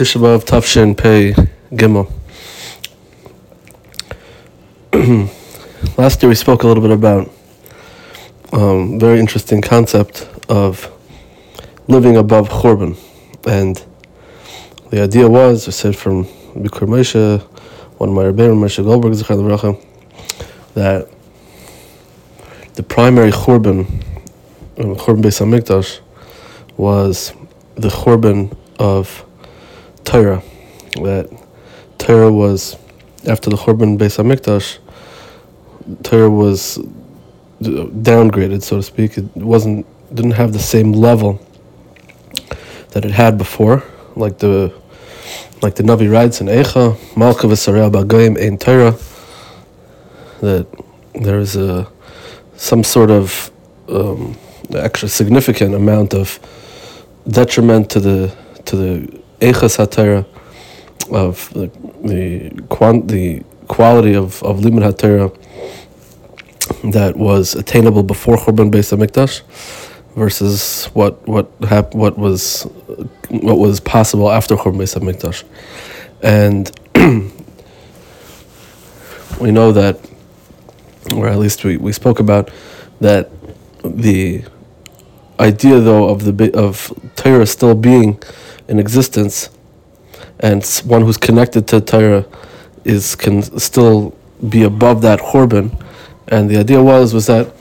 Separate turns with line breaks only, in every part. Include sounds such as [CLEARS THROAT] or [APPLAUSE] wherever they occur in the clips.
Tisha Tafshin Pei Gimel. [CLEARS THROAT] Last year we spoke a little bit about um, very interesting concept of living above Churban, and the idea was, I said from Bikur Moshe, one of my Rebbeinu, Moshe Goldberg, that the primary Churban, um, Churban Beis Hamikdash, was the Churban of Torah. That Torah was, after the Churban Beis Hamikdash, Torah was downgraded, so to speak. It wasn't didn't have the same level that it had before, like the like the Navi writes in Eicha, Malka v'Sarei B'Goyim Ein Torah, that there is a some sort of um, extra significant amount of detriment to the to the Eichas HaTorah of the the, quant, the quality of, of Limud HaTorah that was attainable before Churban Beis Hamikdash versus what what hap- what was what was possible after Churban Beis Hamikdash, and [CLEARS THROAT] we know that, or at least we, we spoke about that the idea though of the of Torah still being in existence, and one who's connected to Torah is can still be above that Churban and the idea was was that,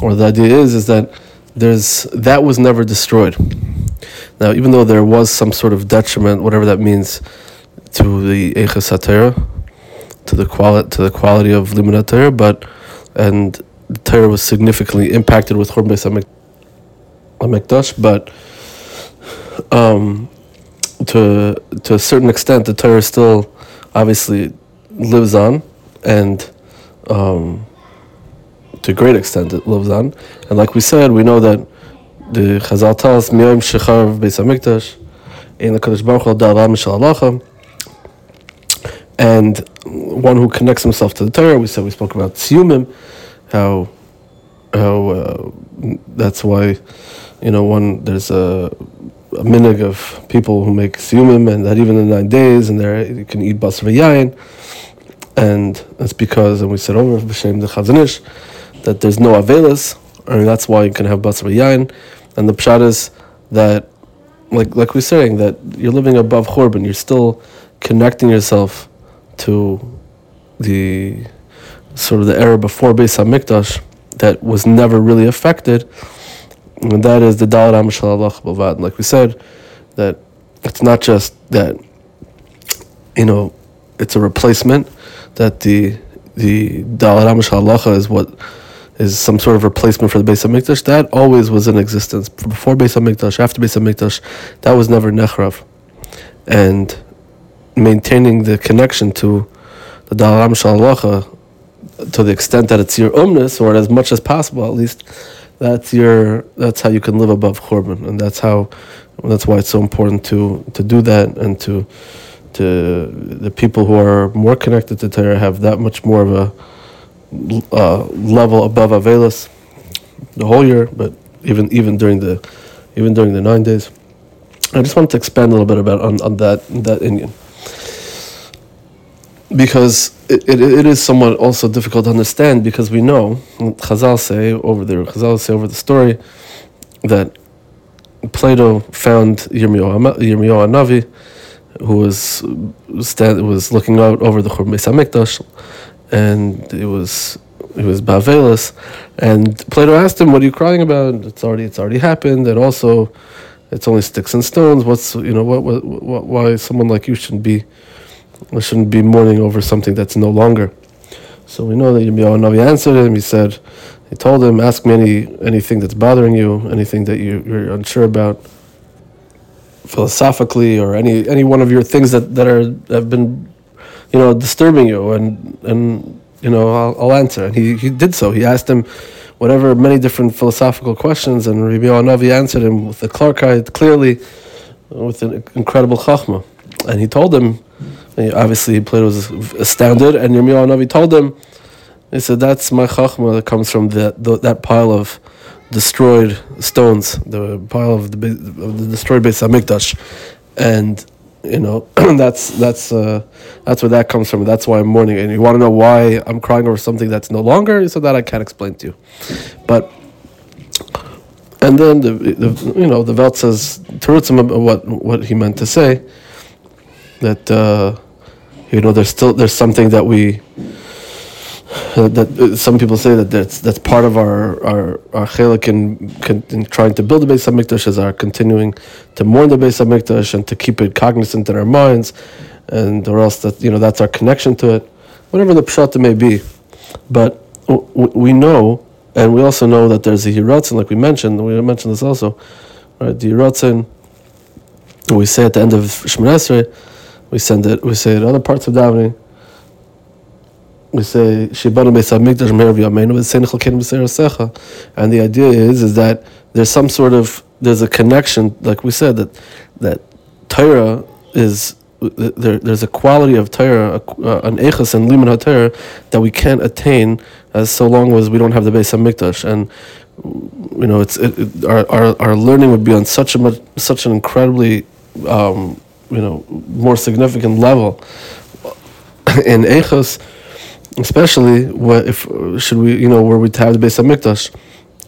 or the idea is is that there's that was never destroyed. Now, even though there was some sort of detriment, whatever that means, to the Eichas HaTorah, to the quality to the quality of Limud Torah, but and the Torah was significantly impacted with Churban Beis Hamikdash, but um, to to a certain extent, the Torah still obviously lives on, and um, to a great extent it lives on. And like we said, we know that the Chazal tells Miyam Shechar Beis Hamikdash, in the Kadosh Baruch Hu Da'alam Shalacha, and one who connects himself to the Torah. We said we spoke about Siyumim, how how uh, that's why you know one there's a a minig of people who make siyumim, and that even in nine days, and there you can eat basar v'yayin, and that's because, and we said over b'shem the Chazon Ish, that there's no avelis, and that's why you can have basar yain. And the pshat is that, like like we're saying, that you're living above churban, you're still connecting yourself to the sort of the era before Beis Hamikdash that was never really affected, and that is the Dalat Am Bavad. Like we said, that it's not just that, you know, it's a replacement, that the the Dalat Am is what is some sort of replacement for the Beis Hamikdash. That always was in existence before Beis Hamikdash, after Beis Hamikdash. That was never nechrav, and maintaining the connection to the Dalam Shalacha to the extent that it's your umnus, or as much as possible, at least. That's your. That's how you can live above churban, and that's how. That's why it's so important to to do that and to to the people who are more connected to Torah have that much more of a uh, level above Avelis the whole year, but even even during the even during the nine days. I just want to expand a little bit about on, on that that Indian because it, it, it is somewhat also difficult to understand because we know Chazal say over there Chazal say over the story that Plato found Yirmiyahu Navi who was stand, was looking out over the Churban Hamikdash and it was it was Bavelis, and Plato asked him, "What are you crying about? It's already it's already happened, and also it's only sticks and stones. What's you know what, what, what why someone like you shouldn't be shouldn't be mourning over something that's no longer." So we know that Yirmiyahu Navi answered him. He said, he told him, "Ask me any anything that's bothering you, anything that you, you're unsure about." philosophically or any any one of your things that, that are have been you know, disturbing you, and and you know, I'll, I'll answer. And he, he did so. He asked him whatever many different philosophical questions, and Rabbi Navi answered him with the clarkite clearly, with an incredible chachma. And he told him, obviously Plato was astounded, and Yirmiyahu Navi told him, he said, that's my chachma that comes from that, that pile of destroyed stones, the pile of the, of the destroyed Beis Hamikdash. And you know, [CLEARS THROAT] that's that's uh, that's where that comes from. That's why I'm mourning. And you want to know why I'm crying over something that's no longer, so that I can't explain to you. But and then the, the you know the Velt says Terutzim what what he meant to say that uh, you know there's still there's something that we that uh, some people say that that's that's part of our our our in, in, trying to build the base of mikdash is our continuing to mourn the base of mikdash and to keep it cognizant in our minds, and or else that you know that's our connection to it, whatever the pshat may be, but we know and we also know that there's a hiratzin like we mentioned we mentioned this also, right? The hiratzin we say at the end of Shemon we send it we say it other parts of davening we say Shibanu Beis Hamikdash Meir V'Yameinu V'Sein Chalkeinu B'Seir and the idea is is that there's some sort of there's a connection, like we said that that Torah is there, there's a quality of Torah, uh, an echas and liman Torah that we can't attain as so long as we don't have the Beis Hamikdash, and you know it's it, it, our, our our learning would be on such a much, such an incredibly um, you know more significant level in echas especially what if should we you know where we have the base of mikdash,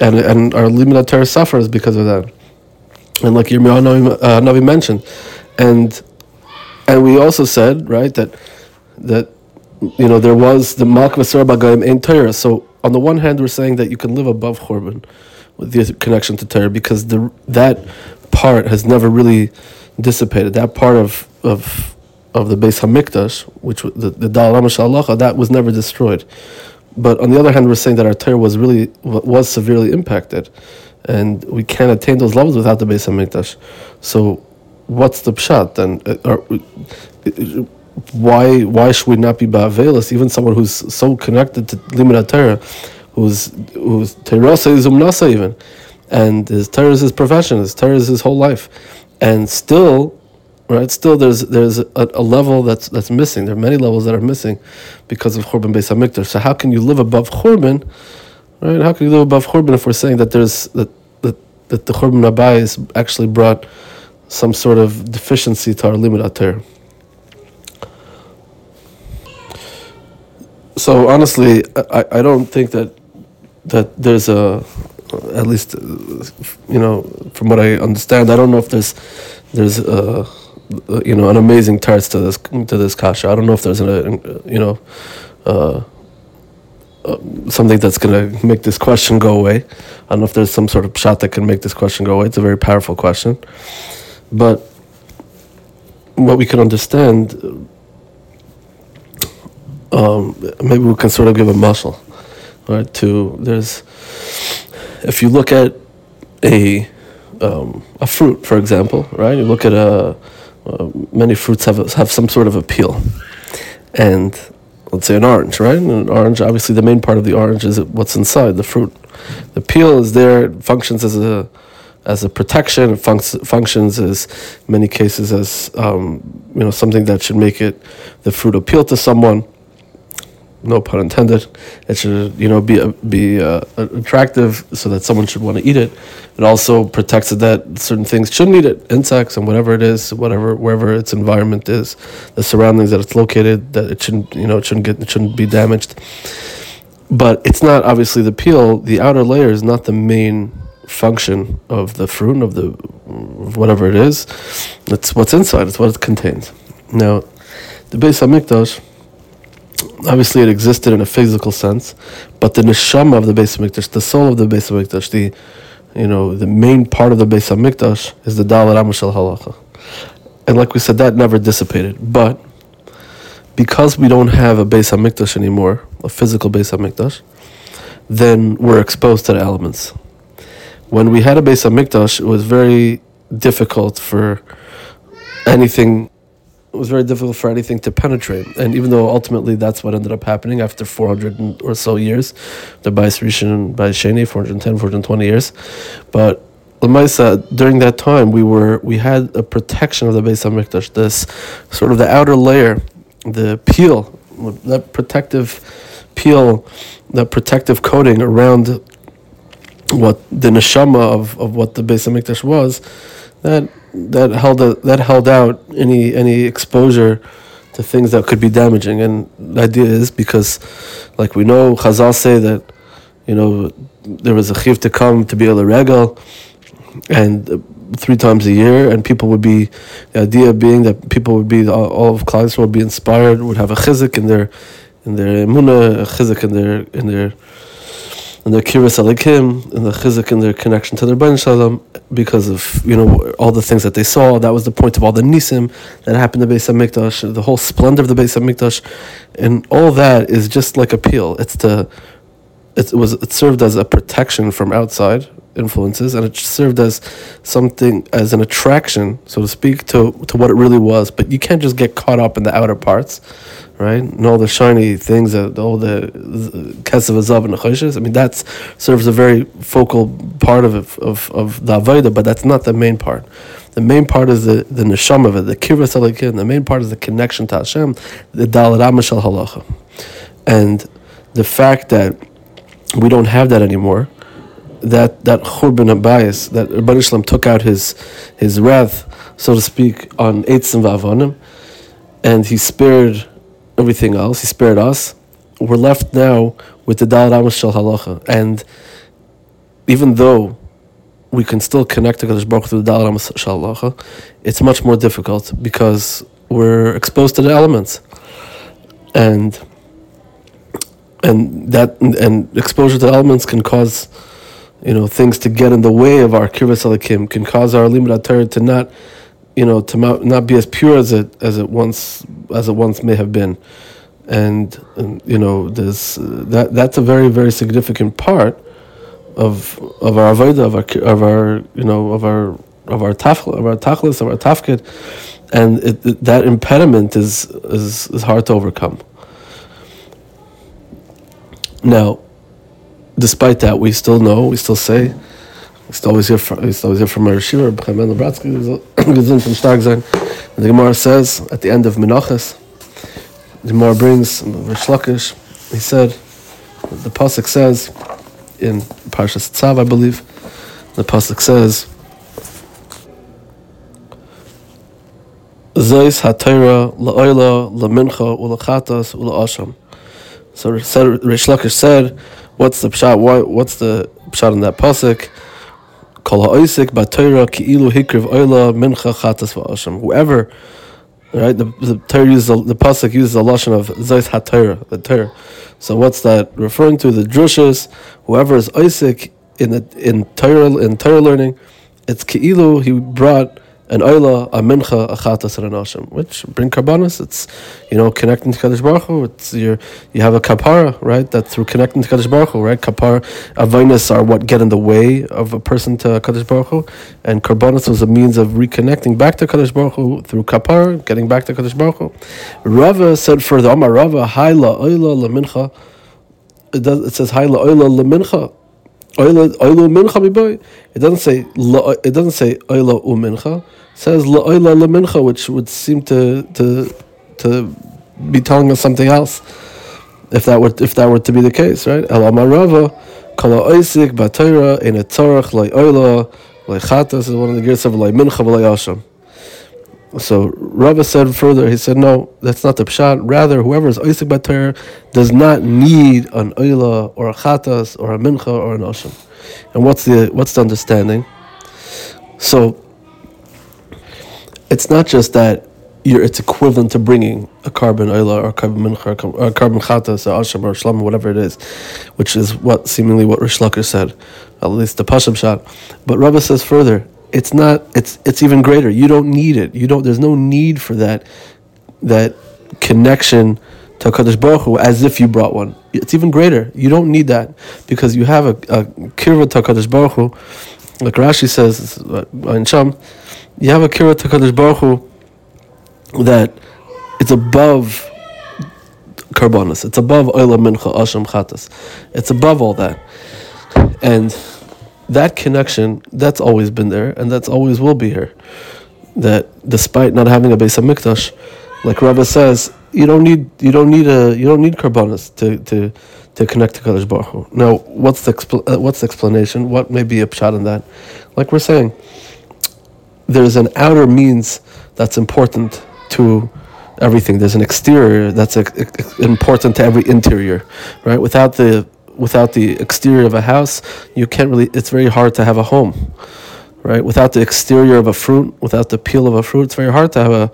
and and our limit Torah suffers because of that, and like Yirmiyahu Navi, uh, Navi mentioned, and and we also said right that that you know there was the Malk Bagayim in Torah. So on the one hand, we're saying that you can live above Churban with the connection to Torah because the that part has never really dissipated. That part of of of the Beis Hamikdash, which the the Dal Halacha, that was never destroyed. But on the other hand, we're saying that our Torah was really was severely impacted, and we can't attain those levels without the Beis Hamikdash. So, what's the pshat then? Uh, why why should we not be ba'avelis? Even someone who's so connected to Limud Torah, who's who's Terasa is umnasa even, and his Torah is his profession, his Torah is his whole life, and still right? Still, there's there's a, a, level that's that's missing. There are many levels that are missing because of Churban Beis Hamikdash. So how can you live above Churban, right? How can you live above Churban if we're saying that there's that that, that the Churban Abayis actually brought some sort of deficiency to our limit ater? So honestly, I, I don't think that that there's a at least you know from what I understand, I don't know if there's there's uh, you know, an amazing tarts to this to this kasha. I don't know if there's a, you know, uh, uh, something that's to make this question go away. I don't know if there's some sort of shot that can make this question go away. It's a very powerful question, but what we can understand, um, maybe we can sort of give a muscle, right? To there's, if you look at a um, a fruit, for example, right? You look at a uh, many fruits have have some sort of appeal, and let's say an orange, right? An orange, obviously, the main part of the orange is what's inside the fruit. The peel is there, it functions as a as a protection. It func- functions as many cases as um, you know something that should make it the fruit appeal to someone no pun intended. It should you know be be uh, attractive so that someone should want to eat it. It also protects it that certain things shouldn't eat it, insects and whatever it is, whatever wherever its environment is, the surroundings that it's located, that it shouldn't you know it shouldn't get it shouldn't be damaged. But it's not obviously the peel. The outer layer is not the main function of the fruit of the whatever it is. It's what's inside. It's what it contains. Now, the Beis Hamikdash obviously it existed in a physical sense, but the neshama of the Beis Hamikdash, the soul of the Beis Hamikdash, the you know the main part of the Beis Hamikdash is the Dalit Amashal Halacha, and like we said, that never dissipated. But because we don't have a Beis Hamikdash anymore, a physical Beis Hamikdash, then we're exposed to the elements. When we had a Beis Hamikdash, it was very difficult for anything it was very difficult for anything to penetrate. And even though ultimately that's what ended up happening after 400 or so years, the Bais Rishon, and Bais Sheni, 410, 420 years. But Lamaisa, during that time, we were we had a protection of the Beis Hamikdash, this sort of the outer layer, the peel, that protective peel, that protective coating around what the neshama of, of what the Beis Hamikdash was, that that held a, that held out any any exposure to things that could be damaging. And the idea is because, like we know, Chazal say that, you know, there was a chiv to come to be a regal, and uh, three times a year, and people would be, the idea being that people would be all of clients would be inspired, would have a chizik in their, in their emunah, a chizik in their in their and their kiris alikim and the chizik and their connection to their ben shalom because of you know all the things that they saw. That was the point of all the nisim that happened to Beis Hamikdash, the whole splendor of the Beis Hamikdash, and all that is just like a peel. It's the it was it served as a protection from outside influences, and it served as something as an attraction, so to speak, to to what it really was. But you can't just get caught up in the outer parts right? And all the shiny things, that all the kesav azav and the I mean, that serves a very focal part of it, of of the avodah, but that's not the main part. The main part is the the neshama of it, the alikin. The main part is the connection to Hashem, the daladam shel halacha, and the fact that we don't have that anymore. That that churban habayis that Rabbi Shalom took out his his wrath, so to speak, on eitzim va'avonim, and he spared everything else. He spared us. We're left now with the Dalad Amos Shal Halacha. And even though we can still connect to Kadosh Baruch through the Dalad Amos Shal Halacha, it's much more difficult because we're exposed to the elements. And and that and exposure to elements can cause you know things to get in the way of our kirvas alakim can cause our limud Torah to not you know, to not be as pure as it as it once as it once may have been, and, and you know, there's uh, that that's a very very significant part of of our avodah of our of our you know of our of our taf of our tachlis of our tafkid, and it, it, that impediment is, is is hard to overcome. Now, despite that, we still know, we still say Ist always here from, ist always here from our Shiva, B'chem Ben Lebratzky, gesund from stark sein. And the Gemara says, at the end of Menachas, the Gemara brings, Rish he said, the Pasuk says, in Parshas Tzav, I believe, the Pasuk says, Zeis HaTorah la'oila la'mincha u'la'chatas u'la'asham. So Rish said, what's the pshat, what, what's the pshat in that Pasuk? Whoever, right? The the Torah uses the, pasuk uses a lashon of zayis hatayra, the Torah. So what's that referring to? The drushas. Whoever is oisik in the in Torah in Torah learning, it's keilu he brought an oila, a mincha, a chatas, and an asham, which bring karbanos. It's, you know, connecting to Kaddish Baruch Hu. It's your, you have a kapara, right? That through connecting to Kaddish Baruch Hu, right? Kapara, avainas are what get in the way of a person to Kaddish Baruch Hu, and karbanos was a means of reconnecting back to Kaddish Baruch Hu through kapara, getting back to Kaddish Baruch Hu. Rava said further, Amar Rava, hayla oila la mincha. It, does, it says hayla oila la mincha. It doesn't say it doesn't say oila umincha. It says oila lemincha, which would seem to to to be telling us something else. If that were if that were to be the case, right? El amarava kala oisik batayra in a tzarach like oila like chatas is one of the gears of like mincha v'layasham. So Rava said further, he said, no, that's not the pshat. Rather, whoever is oisik bater does not need an oila or a chatas or a mincha or an asham. And what's the what's the understanding? So it's not just that you're, it's equivalent to bringing a karbon oila or a karbon mincha or a karbon chatas or asham or shlam, whatever it is, which is what seemingly what Rish Lakish said, at least the pasham shot. But Rava says further, it's not it's it's even greater. You don't need it. You don't there's no need for that that connection to Kadosh Baruch Hu as if you brought one. It's even greater. You don't need that because you have a, a kirva to Kadosh Baruch Hu. Like Rashi says uh, in Sham you have a kirva to Kadosh Baruch Hu that it's above karbonis it's above oila mincha asham chatas. It's above all that. And that connection, that's always been there, and that's always will be here. That despite not having a base of Hamikdash, like Rava says, you don't need you don't need a you don't need karbanas to to to connect to Kadosh Baruch Hu. Now, what's the expl- uh, what's the explanation? What may be a pshat in that? Like we're saying, there's an outer means that's important to everything. There's an exterior that's a, a, important to every interior, right? Without the without the exterior of a house, you can't really. It's very hard to have a home, right? Without the exterior of a fruit, without the peel of a fruit, it's very hard to have a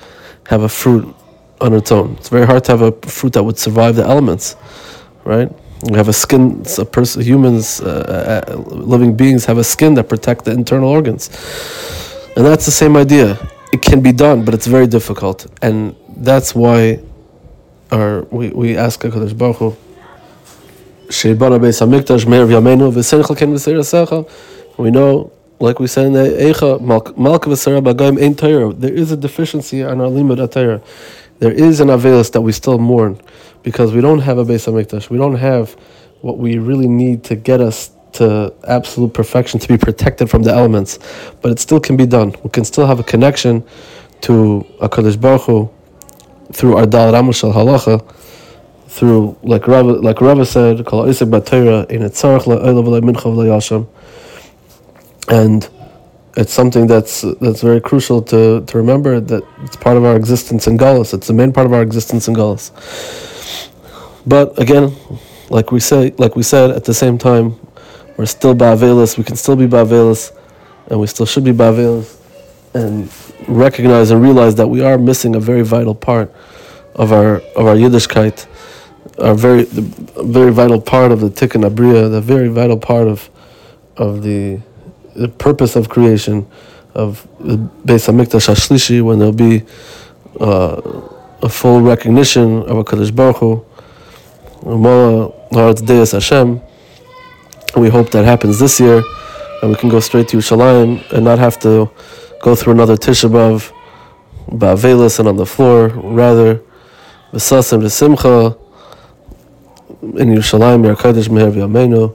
have a fruit on its own. It's very hard to have a fruit that would survive the elements, right? We have a skin. A person, humans, uh, uh, living beings have a skin that protect the internal organs, and that's the same idea. It can be done, but it's very difficult, and that's why, our we we ask Hakadosh Baruch Hu. We know, like we said in the Eicha, there is a deficiency on our limud atayra. There is an avelus that we still mourn because we don't have a Beis Hamikdash. We don't have what we really need to get us to absolute perfection to be protected from the elements. But it still can be done. We can still have a connection to Hakadosh Baruch Hu through our Dal Ramushal Halacha, through like Rava, like Rava said, and it's something that's that's very crucial to, to remember that it's part of our existence in Galus. It's the main part of our existence in Galus. But again, like we say, like we said, at the same time, we're still Bavelis. We can still be Bavelis, and we still should be Bavelis, and recognize and realize that we are missing a very vital part of our of our Yiddishkeit, a very very vital part of the Tikkun Abriya, the very vital part of of the the purpose of creation of the Beis Hamikdash Hashlishi when there'll be uh, a full recognition of a Kaddish Baruch Hu, Deus Hashem. We hope that happens this year, and we can go straight to Yerushalayim and not have to go through another Tisha B'av, Ba'avelis and on the floor. Rather, V'sasim V'simcha in Yerushalayim, Yer Kaddish Meher V'yameinu.